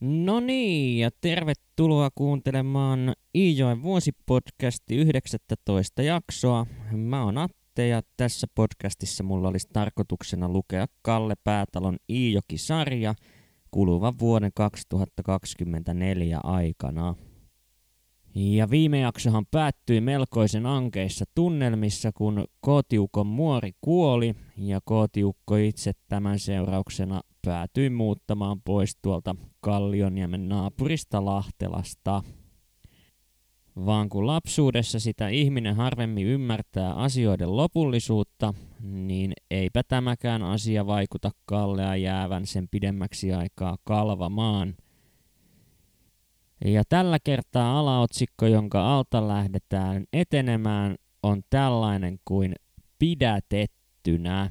No niin, ja tervetuloa kuuntelemaan Iijoen vuosipodcasti 19 jaksoa. Mä oon Atte ja tässä podcastissa mulla olisi tarkoituksena lukea Kalle Päätalon Iijoki-sarja kuluvan vuoden 2024 aikana. Ja viime jaksohan päättyi melkoisen ankeissa tunnelmissa, kun kotiukon muori kuoli ja kotiukko itse tämän seurauksena päätyi muuttamaan pois tuolta Kallioniemen naapurista Lahtelasta. Vaan kun lapsuudessa sitä ihminen harvemmin ymmärtää asioiden lopullisuutta, niin eipä tämäkään asia vaikuta Kallea jäävän sen pidemmäksi aikaa kalvamaan. Ja tällä kertaa alaotsikko, jonka alta lähdetään etenemään, on tällainen kuin pidätettynä.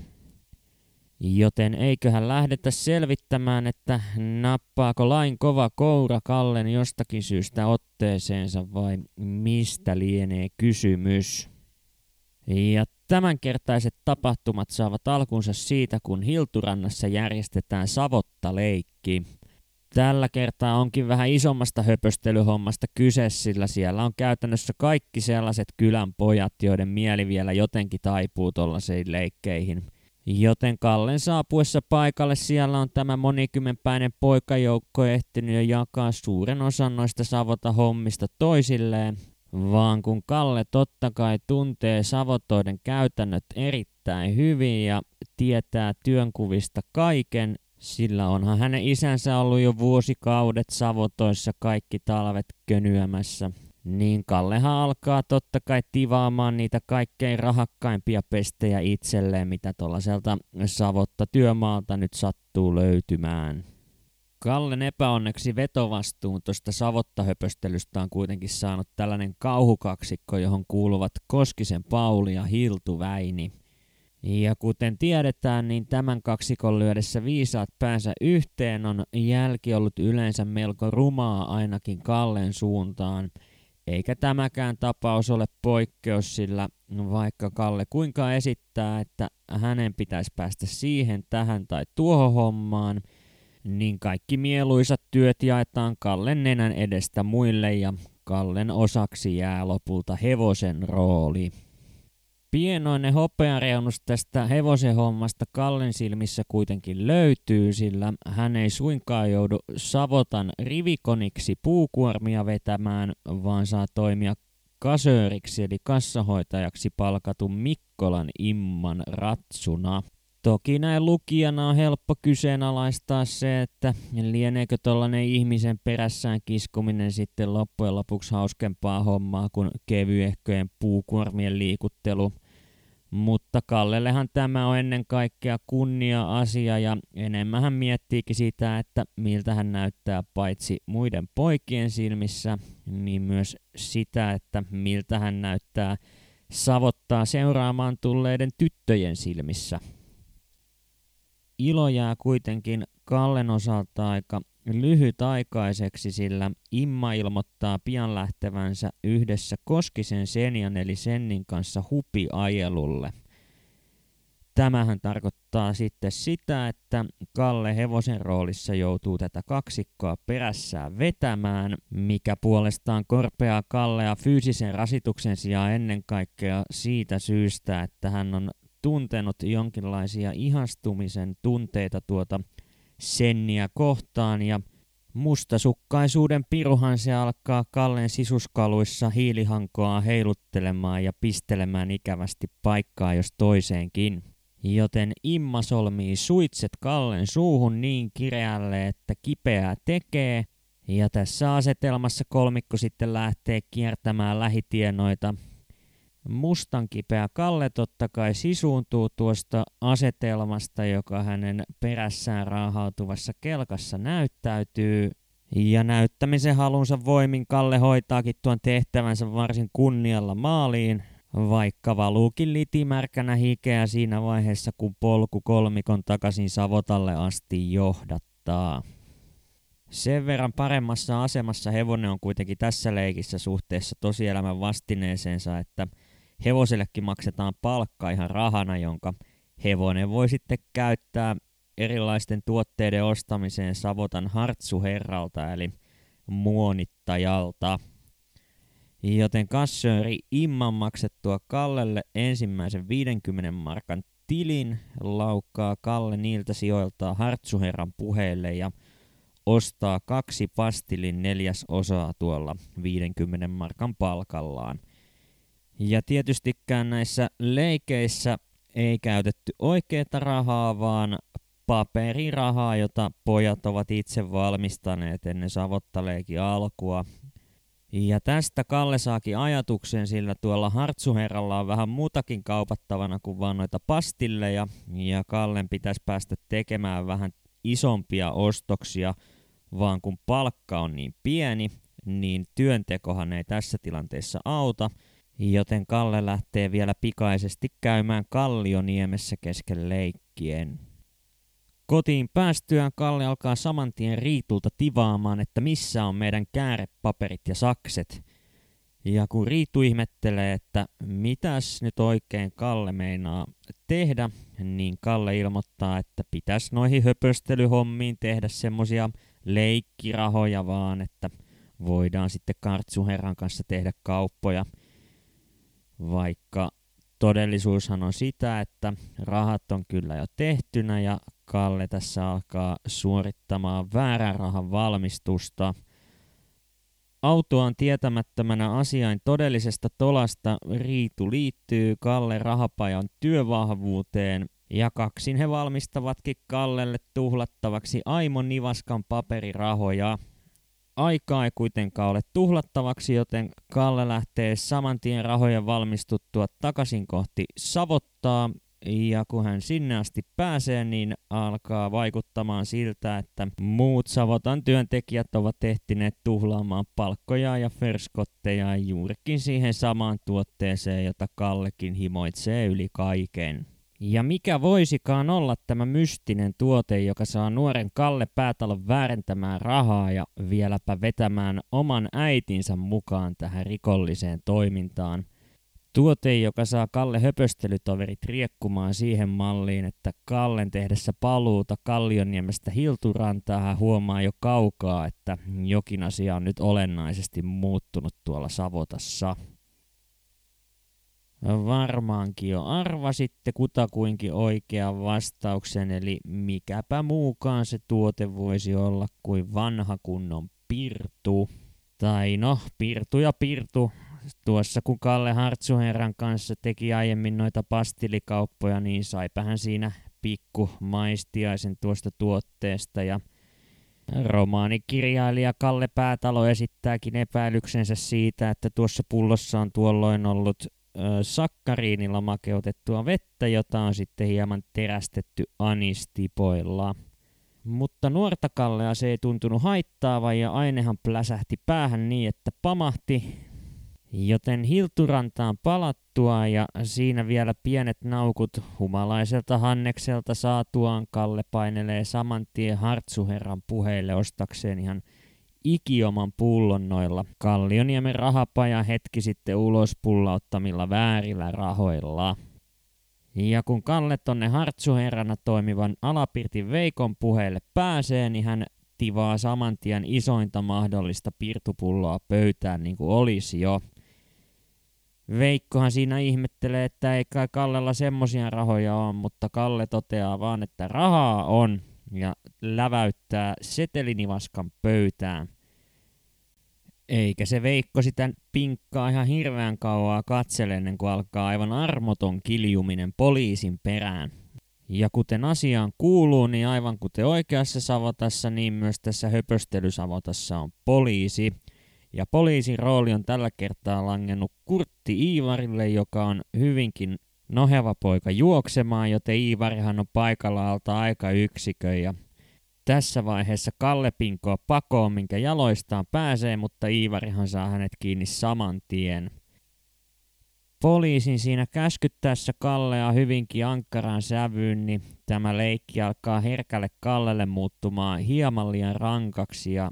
Joten eiköhän lähdetä selvittämään, että nappaako lain kova koura Kallen jostakin syystä otteeseensa vai mistä lienee kysymys. Ja tämänkertaiset tapahtumat saavat alkunsa siitä, kun Hilturannassa järjestetään Savotta-leikki. Tällä kertaa onkin vähän isommasta höpöstelyhommasta kyse, sillä siellä on käytännössä kaikki sellaiset kylän pojat, joiden mieli vielä jotenkin taipuu tuollaisiin leikkeihin – Joten Kallen saapuessa paikalle siellä on tämä monikymmenpäinen poikajoukko ehtinyt jo jakaa suuren osan noista savota hommista toisilleen, vaan kun Kalle totta kai tuntee savotoiden käytännöt erittäin hyvin ja tietää työnkuvista kaiken, sillä onhan hänen isänsä ollut jo vuosikaudet savotoissa kaikki talvet könyämässä niin Kallehan alkaa totta kai tivaamaan niitä kaikkein rahakkaimpia pestejä itselleen, mitä tuollaiselta savotta työmaalta nyt sattuu löytymään. Kallen epäonneksi vetovastuun tuosta savottahöpöstelystä on kuitenkin saanut tällainen kauhukaksikko, johon kuuluvat Koskisen Pauli ja Hiltu Väini. Ja kuten tiedetään, niin tämän kaksikon lyödessä viisaat päänsä yhteen on jälki ollut yleensä melko rumaa ainakin Kallen suuntaan – eikä tämäkään tapaus ole poikkeus, sillä vaikka Kalle kuinka esittää, että hänen pitäisi päästä siihen, tähän tai tuohon hommaan, niin kaikki mieluisat työt jaetaan Kallen nenän edestä muille ja Kallen osaksi jää lopulta hevosen rooli. Pienoinen hopeareunus tästä hevosen hommasta Kallen silmissä kuitenkin löytyy, sillä hän ei suinkaan joudu Savotan rivikoniksi puukuormia vetämään, vaan saa toimia kasööriksi eli kassahoitajaksi palkatun Mikkolan Imman ratsuna. Toki näin lukijana on helppo kyseenalaistaa se, että lieneekö tuollainen ihmisen perässään kiskominen sitten loppujen lopuksi hauskempaa hommaa kuin kevyehköjen puukuormien liikuttelu. Mutta Kallellehan tämä on ennen kaikkea kunnia-asia ja enemmän hän miettiikin sitä, että miltä hän näyttää paitsi muiden poikien silmissä, niin myös sitä, että miltä hän näyttää savottaa seuraamaan tulleiden tyttöjen silmissä. Ilo jää kuitenkin Kallen osalta aika lyhytaikaiseksi, sillä Imma ilmoittaa pian lähtevänsä yhdessä Koskisen Senjan eli Sennin kanssa hupiajelulle. Tämähän tarkoittaa sitten sitä, että Kalle hevosen roolissa joutuu tätä kaksikkoa perässään vetämään, mikä puolestaan korpeaa Kallea fyysisen rasituksen sijaan ennen kaikkea siitä syystä, että hän on tuntenut jonkinlaisia ihastumisen tunteita tuota senniä kohtaan ja mustasukkaisuuden piruhan se alkaa Kallen sisuskaluissa hiilihankoa heiluttelemaan ja pistelemään ikävästi paikkaa jos toiseenkin. Joten Imma solmii suitset Kallen suuhun niin kireälle, että kipeää tekee, ja tässä asetelmassa kolmikko sitten lähtee kiertämään lähitienoita mustan kipeä Kalle totta kai sisuuntuu tuosta asetelmasta, joka hänen perässään raahautuvassa kelkassa näyttäytyy. Ja näyttämisen halunsa voimin Kalle hoitaakin tuon tehtävänsä varsin kunnialla maaliin, vaikka valuukin litimärkänä hikeä siinä vaiheessa, kun polku kolmikon takaisin Savotalle asti johdattaa. Sen verran paremmassa asemassa hevonen on kuitenkin tässä leikissä suhteessa tosielämän vastineeseensa, että hevosellekin maksetaan palkka ihan rahana, jonka hevonen voi sitten käyttää erilaisten tuotteiden ostamiseen Savotan Hartsuherralta eli muonittajalta. Joten kassööri Imman maksettua Kallelle ensimmäisen 50 markan tilin laukkaa Kalle niiltä sijoilta Hartsuherran puheelle ja ostaa kaksi pastilin neljäs osaa tuolla 50 markan palkallaan. Ja tietystikään näissä leikeissä ei käytetty oikeaa rahaa, vaan paperirahaa, jota pojat ovat itse valmistaneet ennen savottaleikin alkua. Ja tästä Kalle saakin ajatuksen, sillä tuolla Hartsuherralla on vähän muutakin kaupattavana kuin vaan noita pastilleja, ja Kallen pitäisi päästä tekemään vähän isompia ostoksia, vaan kun palkka on niin pieni, niin työntekohan ei tässä tilanteessa auta, joten Kalle lähtee vielä pikaisesti käymään Kallioniemessä kesken leikkien. Kotiin päästyään Kalle alkaa saman tien Riitulta tivaamaan, että missä on meidän käärepaperit ja sakset. Ja kun Riitu ihmettelee, että mitäs nyt oikein Kalle meinaa tehdä, niin Kalle ilmoittaa, että pitäisi noihin höpöstelyhommiin tehdä semmosia leikkirahoja vaan, että voidaan sitten Kartsuherran kanssa tehdä kauppoja. Vaikka todellisuushan on sitä, että rahat on kyllä jo tehtynä ja Kalle tässä alkaa suorittamaan väärän rahan valmistusta. Autoaan tietämättömänä asiain todellisesta tolasta Riitu liittyy Kalle rahapajan työvahvuuteen ja kaksin he valmistavatkin Kallelle tuhlattavaksi Aimon Nivaskan paperirahoja. Aikaa ei kuitenkaan ole tuhlattavaksi, joten Kalle lähtee saman tien rahojen valmistuttua takaisin kohti Savottaa. Ja kun hän sinne asti pääsee, niin alkaa vaikuttamaan siltä, että muut Savotan työntekijät ovat ehtineet tuhlaamaan palkkoja ja ferskotteja juurikin siihen samaan tuotteeseen, jota Kallekin himoitsee yli kaiken. Ja mikä voisikaan olla tämä mystinen tuote, joka saa nuoren Kalle Päätalon väärentämään rahaa ja vieläpä vetämään oman äitinsä mukaan tähän rikolliseen toimintaan. Tuote, joka saa Kalle höpöstelytoverit riekkumaan siihen malliin, että Kallen tehdessä paluuta Kallionniemestä Hilturantaa hän huomaa jo kaukaa, että jokin asia on nyt olennaisesti muuttunut tuolla Savotassa. Varmaankin jo arvasitte kutakuinkin oikean vastauksen, eli mikäpä muukaan se tuote voisi olla kuin vanha kunnon pirtu. Tai no, pirtu ja pirtu. Tuossa kun Kalle Hartsuherran kanssa teki aiemmin noita pastillikauppoja, niin saipähän siinä pikku maistiaisen tuosta tuotteesta ja Romaanikirjailija Kalle Päätalo esittääkin epäilyksensä siitä, että tuossa pullossa on tuolloin ollut sakkariinilla makeutettua vettä, jota on sitten hieman terästetty anistipoilla. Mutta nuorta Kallea se ei tuntunut haittaavan ja ainehan pläsähti päähän niin, että pamahti. Joten Hilturantaan palattua ja siinä vielä pienet naukut humalaiselta Hannekselta saatuaan Kalle painelee saman tien Hartsuherran puheille ostakseen ihan ikioman pullon noilla Kallioniemen rahapaja hetki sitten ulos pullauttamilla väärillä rahoilla. Ja kun Kalle tonne hartsuherrana toimivan Alapirtin Veikon puheelle pääsee, niin hän tivaa saman tien isointa mahdollista pirtupulloa pöytään niin kuin olisi jo. Veikkohan siinä ihmettelee, että ei kai Kallella semmosia rahoja ole, mutta Kalle toteaa vaan, että rahaa on ja läväyttää setelinivaskan pöytään. Eikä se Veikko sitä pinkkaa ihan hirveän kauaa katsele ennen kuin alkaa aivan armoton kiljuminen poliisin perään. Ja kuten asiaan kuuluu, niin aivan kuten oikeassa Savotassa, niin myös tässä höpöstelysavotassa on poliisi. Ja poliisin rooli on tällä kertaa langennut Kurtti Iivarille, joka on hyvinkin noheva poika juoksemaan, joten Iivarihan on paikalla alta aika yksikö ja tässä vaiheessa Kalle pinkoo pakoon, minkä jaloistaan pääsee, mutta Iivarihan saa hänet kiinni saman tien. Poliisin siinä käskyttäessä Kallea hyvinkin ankkaraan sävyyn, niin tämä leikki alkaa herkälle Kallelle muuttumaan hieman liian rankaksi ja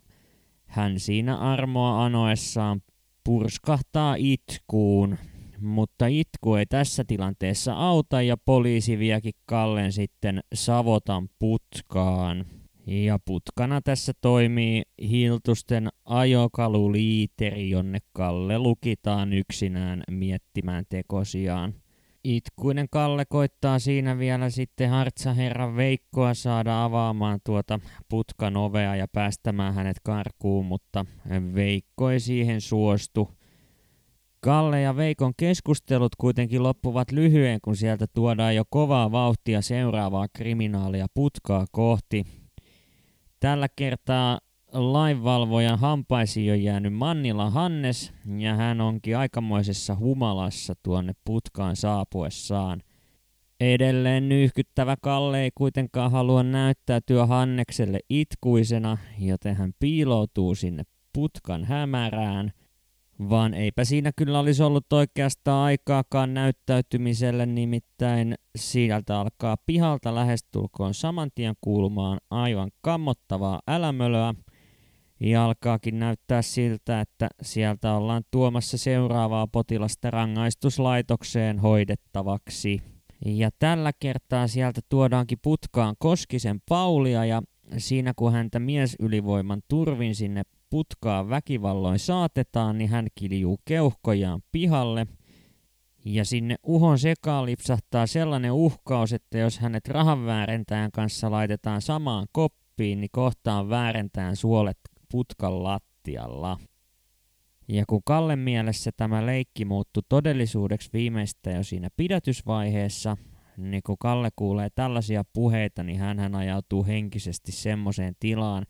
hän siinä armoa anoessaan purskahtaa itkuun. Mutta itku ei tässä tilanteessa auta ja poliisi viekin Kallen sitten Savotan putkaan. Ja putkana tässä toimii Hiltusten ajokaluliiteri, jonne Kalle lukitaan yksinään miettimään tekosiaan. Itkuinen Kalle koittaa siinä vielä sitten Hartsa-herran Veikkoa saada avaamaan tuota putkan ovea ja päästämään hänet karkuun, mutta Veikko ei siihen suostu. Kalle ja Veikon keskustelut kuitenkin loppuvat lyhyen, kun sieltä tuodaan jo kovaa vauhtia seuraavaa kriminaalia putkaa kohti. Tällä kertaa lainvalvojan hampaisiin on jäänyt Mannila Hannes ja hän onkin aikamoisessa humalassa tuonne putkaan saapuessaan. Edelleen nyyhkyttävä Kalle ei kuitenkaan halua näyttäytyä Hannekselle itkuisena, joten hän piiloutuu sinne putkan hämärään – vaan eipä siinä kyllä olisi ollut oikeastaan aikaakaan näyttäytymiselle, nimittäin sieltä alkaa pihalta lähestulkoon saman tien kuulumaan aivan kammottavaa älämölöä, ja alkaakin näyttää siltä, että sieltä ollaan tuomassa seuraavaa potilasta rangaistuslaitokseen hoidettavaksi. Ja tällä kertaa sieltä tuodaankin putkaan Koskisen Paulia ja siinä kun häntä miesylivoiman turvin sinne putkaa väkivalloin saatetaan, niin hän kiljuu keuhkojaan pihalle. Ja sinne uhon sekaan lipsahtaa sellainen uhkaus, että jos hänet rahanväärentäjän kanssa laitetaan samaan koppiin, niin kohtaan väärentään suolet putkan lattialla. Ja kun Kallen mielessä tämä leikki muuttui todellisuudeksi viimeistä jo siinä pidätysvaiheessa, niin kun Kalle kuulee tällaisia puheita, niin hän ajautuu henkisesti semmoiseen tilaan,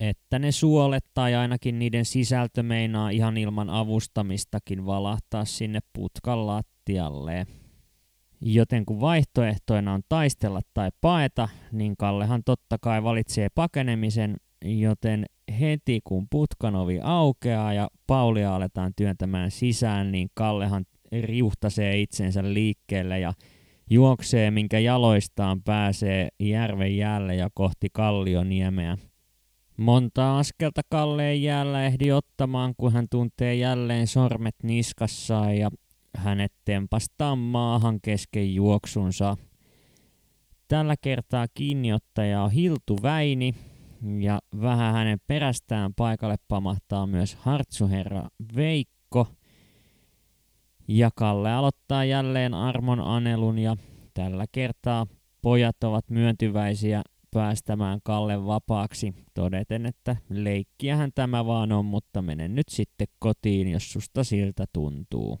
että ne suolet tai ainakin niiden sisältö meinaa ihan ilman avustamistakin valahtaa sinne putkan lattialle. Joten kun vaihtoehtoina on taistella tai paeta, niin Kallehan totta kai valitsee pakenemisen, joten heti kun putkan ovi aukeaa ja Paulia aletaan työntämään sisään, niin Kallehan riuhtasee itsensä liikkeelle ja juoksee, minkä jaloistaan pääsee järven jäälle ja kohti Kallioniemeä. Monta askelta Kalleen jäällä ehdi ottamaan, kun hän tuntee jälleen sormet niskassaan ja hänet tempastaa maahan kesken juoksunsa. Tällä kertaa kiinniottaja on Hiltu Väini ja vähän hänen perästään paikalle pamahtaa myös hartsuherra Veikko. Ja Kalle aloittaa jälleen armon anelun ja tällä kertaa pojat ovat myöntyväisiä päästämään Kalle vapaaksi, todeten, että leikkiähän tämä vaan on, mutta mene nyt sitten kotiin, jos susta siltä tuntuu.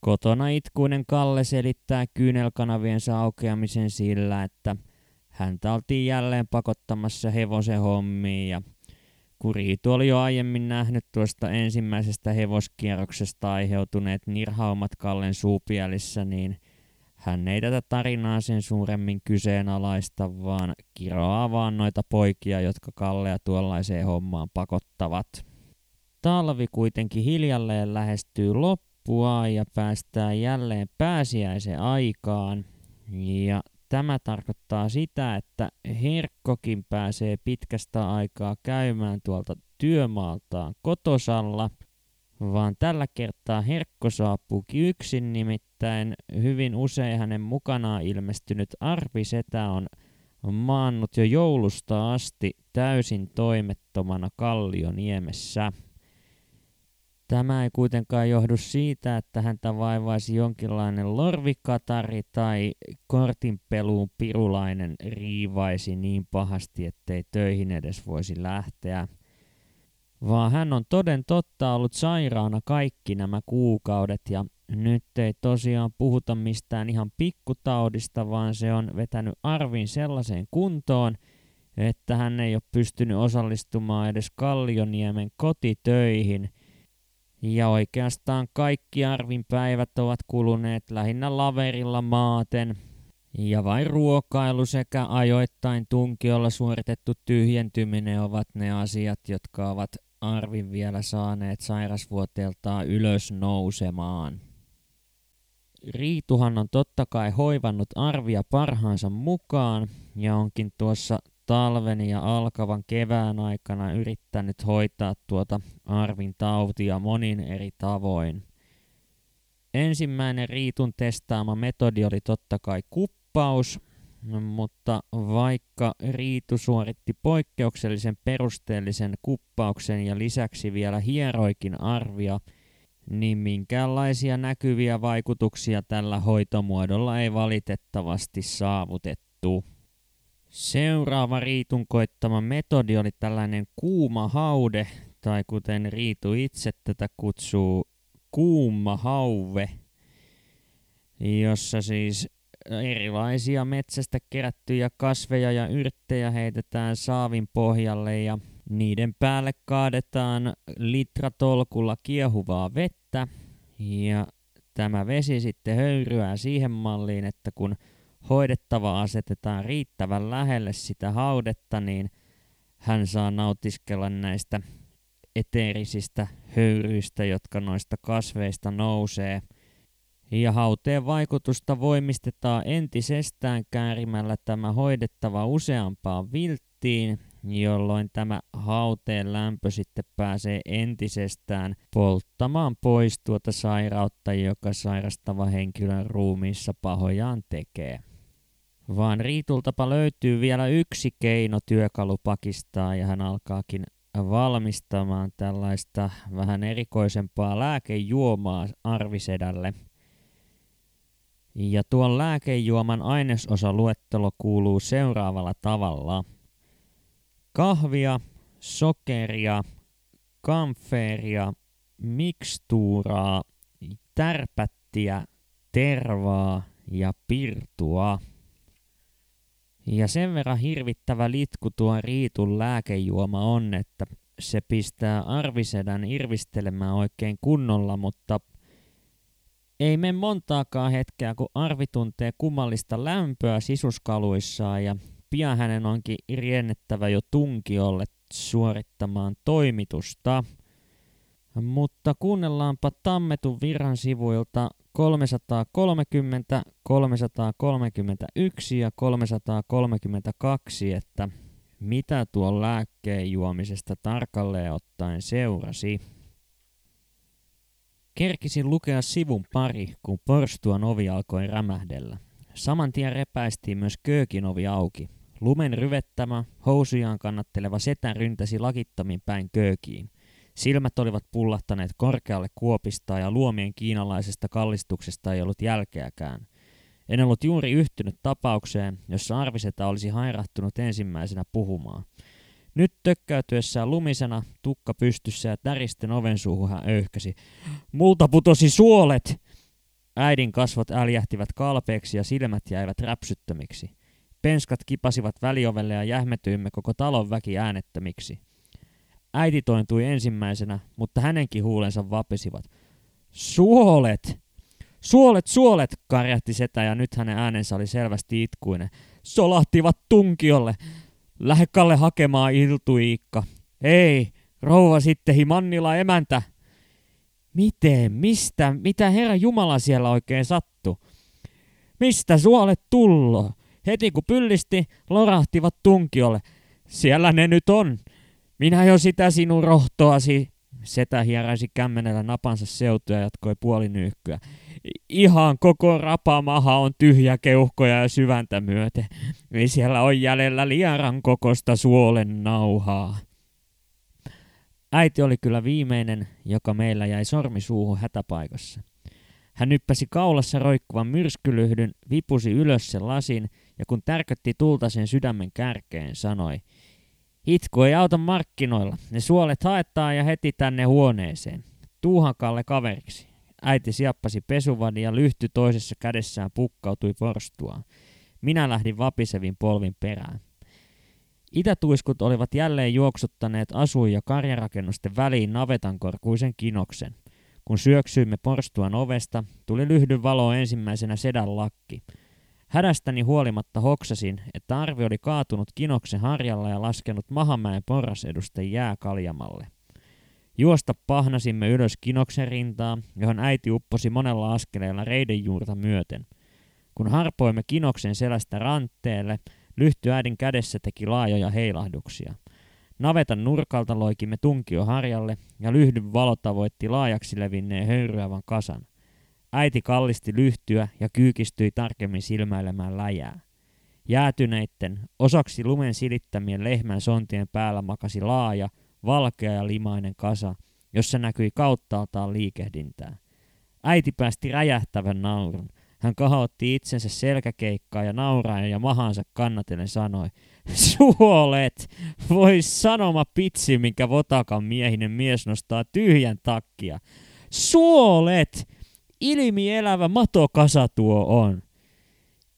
Kotona itkuinen Kalle selittää kyynelkanaviensa aukeamisen sillä, että häntä oltiin jälleen pakottamassa hevosen hommiin ja kun Riitu oli jo aiemmin nähnyt tuosta ensimmäisestä hevoskierroksesta aiheutuneet nirhaumat Kallen suupielissä, niin – hän ei tätä tarinaa sen suuremmin kyseenalaista, vaan kiroaa vaan noita poikia, jotka Kallea tuollaiseen hommaan pakottavat. Talvi kuitenkin hiljalleen lähestyy loppua ja päästään jälleen pääsiäisen aikaan. Ja tämä tarkoittaa sitä, että Herkkokin pääsee pitkästä aikaa käymään tuolta työmaaltaan kotosalla – vaan tällä kertaa Herkko saapuukin yksin, nimittäin hyvin usein hänen mukanaan ilmestynyt Arpisetä on maannut jo joulusta asti täysin toimettomana Kallioniemessä. Tämä ei kuitenkaan johdu siitä, että häntä vaivaisi jonkinlainen lorvikatari tai kortinpeluun pirulainen riivaisi niin pahasti, ettei töihin edes voisi lähteä – vaan hän on toden totta ollut sairaana kaikki nämä kuukaudet ja nyt ei tosiaan puhuta mistään ihan pikkutaudista, vaan se on vetänyt Arvin sellaiseen kuntoon, että hän ei ole pystynyt osallistumaan edes Kallioniemen kotitöihin. Ja oikeastaan kaikki Arvin päivät ovat kuluneet lähinnä laverilla maaten, ja vain ruokailu sekä ajoittain tunkiolla suoritettu tyhjentyminen ovat ne asiat, jotka ovat Arvin vielä saaneet sairasvuoteeltaan ylös nousemaan. Riituhan on totta kai hoivannut Arvia parhaansa mukaan ja onkin tuossa talven ja alkavan kevään aikana yrittänyt hoitaa tuota Arvin tautia monin eri tavoin. Ensimmäinen Riitun testaama metodi oli totta kai kuppaus, mutta vaikka Riitu suoritti poikkeuksellisen perusteellisen kuppauksen ja lisäksi vielä hieroikin arvia, niin minkäänlaisia näkyviä vaikutuksia tällä hoitomuodolla ei valitettavasti saavutettu. Seuraava Riitun koittama metodi oli tällainen kuuma haude, tai kuten Riitu itse tätä kutsuu, kuuma hauve, jossa siis erilaisia metsästä kerättyjä kasveja ja yrttejä heitetään saavin pohjalle ja niiden päälle kaadetaan litratolkulla kiehuvaa vettä ja tämä vesi sitten höyryää siihen malliin, että kun hoidettava asetetaan riittävän lähelle sitä haudetta, niin hän saa nautiskella näistä eteerisistä höyryistä, jotka noista kasveista nousee. Ja hauteen vaikutusta voimistetaan entisestään käärimällä tämä hoidettava useampaan vilttiin, jolloin tämä hauteen lämpö sitten pääsee entisestään polttamaan pois tuota sairautta, joka sairastava henkilön ruumiissa pahojaan tekee. Vaan Riitultapa löytyy vielä yksi keino työkalupakistaa ja hän alkaakin valmistamaan tällaista vähän erikoisempaa lääkejuomaa arvisedälle. Ja tuon lääkejuoman ainesosaluettelo kuuluu seuraavalla tavalla. Kahvia, sokeria, kamferia, mikstuuraa, tärpättiä, tervaa ja pirtua. Ja sen verran hirvittävä litku tuo Riitun lääkejuoma on, että se pistää arvisedän irvistelemään oikein kunnolla, mutta ei mene montaakaan hetkeä, kun Arvi tuntee kummallista lämpöä sisuskaluissaan ja pian hänen onkin riennettävä jo tunkiolle suorittamaan toimitusta. Mutta kuunnellaanpa Tammetun virran sivuilta 330, 331 ja 332, että mitä tuon lääkkeen juomisesta tarkalleen ottaen seurasi. Kerkisin lukea sivun pari, kun porstuan ovi alkoi rämähdellä. Saman tien repäistiin myös köökin ovi auki. Lumen ryvettämä, housujaan kannatteleva setä ryntäsi lakittamin päin köökiin. Silmät olivat pullahtaneet korkealle kuopista ja luomien kiinalaisesta kallistuksesta ei ollut jälkeäkään. En ollut juuri yhtynyt tapaukseen, jossa Arvisetä olisi hairahtunut ensimmäisenä puhumaan. Nyt tökkäytyessään lumisena, tukka pystyssä ja täristen oven suuhun hän öyhkäsi. Multa putosi suolet! Äidin kasvot äljähtivät kalpeeksi ja silmät jäivät räpsyttömiksi. Penskat kipasivat väliovelle ja jähmetyimme koko talon väki äänettömiksi. Äiti tointui ensimmäisenä, mutta hänenkin huulensa vapisivat. Suolet! Suolet, suolet, karjahti setä ja nyt hänen äänensä oli selvästi itkuinen. Solahtivat tunkiolle. Lähde Kalle hakemaan Iltuiikka. Ei, rouva sitten Mannila emäntä. Miten, mistä, mitä herra Jumala siellä oikein sattu? Mistä suolet tullo? Heti kun pyllisti, lorahtivat tunkiolle. Siellä ne nyt on. Minä jo sitä sinun rohtoasi. Setä hieräisi kämmenellä napansa seutuja ja jatkoi puolinyyhkyä. Ihan koko rapamaha on tyhjä keuhkoja ja syväntä myöten. Ei siellä on jäljellä lieran kokosta suolen nauhaa. Äiti oli kyllä viimeinen, joka meillä jäi sormi suuhun hätäpaikassa. Hän nyppäsi kaulassa roikkuvan myrskylyhdyn, vipusi ylös sen lasin ja kun tärkötti tulta sen sydämen kärkeen, sanoi – Itku ei auta markkinoilla. Ne suolet haettaa ja heti tänne huoneeseen. Tuuhankalle kaveriksi. Äiti siappasi pesuvadin ja lyhty toisessa kädessään pukkautui porstuaan. Minä lähdin vapisevin polvin perään. Itätuiskut olivat jälleen juoksuttaneet asuin- ja karjarakennusten väliin navetankorkuisen kinoksen. Kun syöksyimme porstuan ovesta, tuli lyhdyn valo ensimmäisenä sedän lakki – Hädästäni huolimatta hoksasin, että arvi oli kaatunut kinoksen harjalla ja laskenut Mahamäen porrasedusten jääkaljamalle. Juosta pahnasimme ylös kinoksen rintaa, johon äiti upposi monella askeleella reiden juurta myöten. Kun harpoimme kinoksen selästä rantteelle, lyhty äidin kädessä teki laajoja heilahduksia. Navetan nurkalta loikimme tunkio harjalle ja lyhdyn valo tavoitti laajaksi levinneen höyryävän kasan. Äiti kallisti lyhtyä ja kyykistyi tarkemmin silmäilemään läjää. Jäätyneitten, osaksi lumen silittämien lehmän sontien päällä makasi laaja, valkea ja limainen kasa, jossa näkyi kauttaaltaan liikehdintää. Äiti päästi räjähtävän naurun. Hän kahotti itsensä selkäkeikkaa ja nauraen ja mahansa kannatellen sanoi, Suolet! Voi sanoma pitsi, minkä votakan miehinen mies nostaa tyhjän takkia. Suolet! Ilmielävä matokasa tuo on.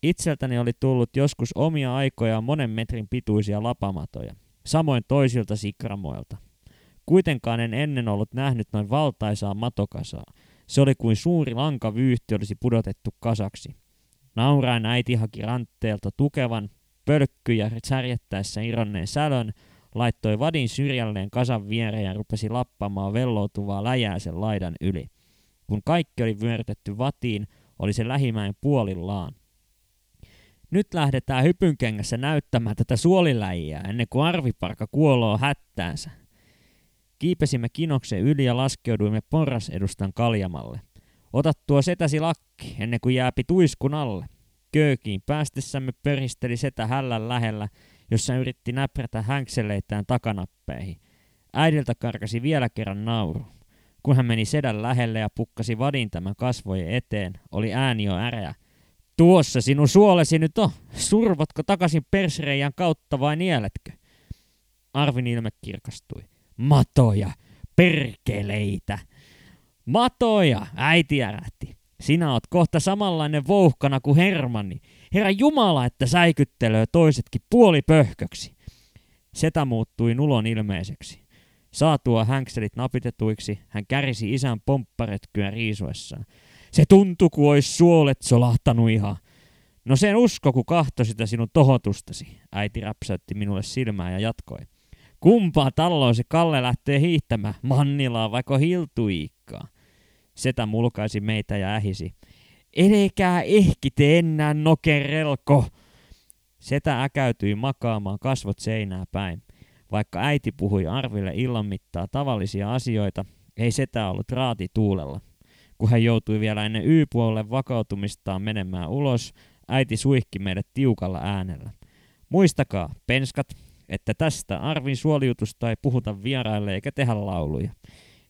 Itseltäni oli tullut joskus omia aikoja monen metrin pituisia lapamatoja, samoin toisilta sikramoilta. Kuitenkaan en ennen ollut nähnyt noin valtaisaa matokasaa. Se oli kuin suuri lankavyyhti olisi pudotettu kasaksi. Nauraen äiti haki rantteelta tukevan, pölkkyjä särjettäessä irronneen sälön, laittoi vadin syrjälleen kasan viereen ja rupesi lappamaan velloutuvaa läjää sen laidan yli. Kun kaikki oli vyörytetty vatiin, oli se lähimäen puolillaan. Nyt lähdetään hypynkengässä näyttämään tätä suoliläjiä ennen kuin arviparka kuoloo hättäänsä. Kiipesimme kinoksen yli ja laskeuduimme porrasedustan kaljamalle. Ota tuo setäsi lakki ennen kuin jääpi tuiskun alle. Köökiin päästessämme pöristeli setä hällän lähellä, jossa yritti näprätä hänkseleitään takanappeihin. Äidiltä karkasi vielä kerran nauru. Kun hän meni sedän lähelle ja pukkasi vadin tämän kasvojen eteen, oli ääni jo äreä. Tuossa sinun suolesi nyt on. Survotko takaisin persreijän kautta vai nieletkö? Arvin ilme kirkastui. Matoja, perkeleitä. Matoja, äiti ärähti. Sinä oot kohta samanlainen vouhkana kuin Hermanni. Herra Jumala, että säikyttelöö toisetkin puolipöhköksi. Setä muuttui nulon ilmeiseksi. Saatua hänkselit napitetuiksi, hän kärisi isän pompparetkyä riisuessaan. Se tuntui, kuin olisi suolet solahtanut ihan. No sen usko, kun kahto sitä sinun tohotustasi, äiti räpsäytti minulle silmää ja jatkoi. Kumpaa talloa se Kalle lähtee hiihtämään, Mannilaa vaiko Hiltuiikkaa? Setä mulkaisi meitä ja ähisi. Elekää ehki te enää nokerelko! Setä äkäytyi makaamaan kasvot seinää päin. Vaikka äiti puhui Arville illan mittaa tavallisia asioita, ei setä ollut raati tuulella. Kun hän joutui vielä ennen Y-puolelle vakautumistaan menemään ulos, äiti suihki meidät tiukalla äänellä. Muistakaa, penskat, että tästä Arvin suoliutusta ei puhuta vieraille eikä tehdä lauluja.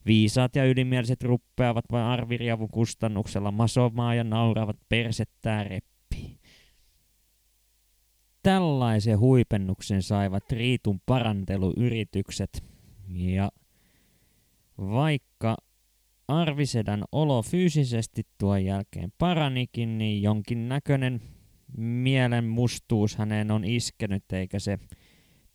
Viisaat ja ylimieliset ruppeavat vain arviriavun kustannuksella masomaa ja nauravat persettää reppi. Tällaisen huipennuksen saivat Riitun paranteluyritykset. Ja vaikka Arvisedän olo fyysisesti tuon jälkeen paranikin, niin jonkin näköinen mielen mustuus häneen on iskenyt, eikä se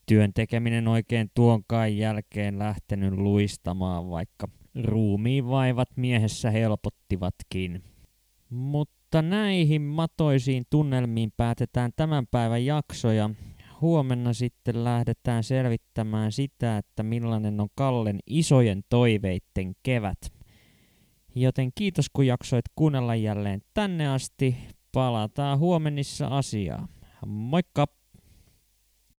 työn tekeminen oikein tuonkaan jälkeen lähtenyt luistamaan, vaikka ruumiin vaivat miehessä helpottivatkin. Mutta näihin matoisiin tunnelmiin päätetään tämän päivän jakso ja huomenna sitten lähdetään selvittämään sitä, että millainen on Kallen isojen toiveitten kevät. Joten kiitos kun jaksoit kuunnella jälleen tänne asti. Palataan huomenissa asiaa. Moikka!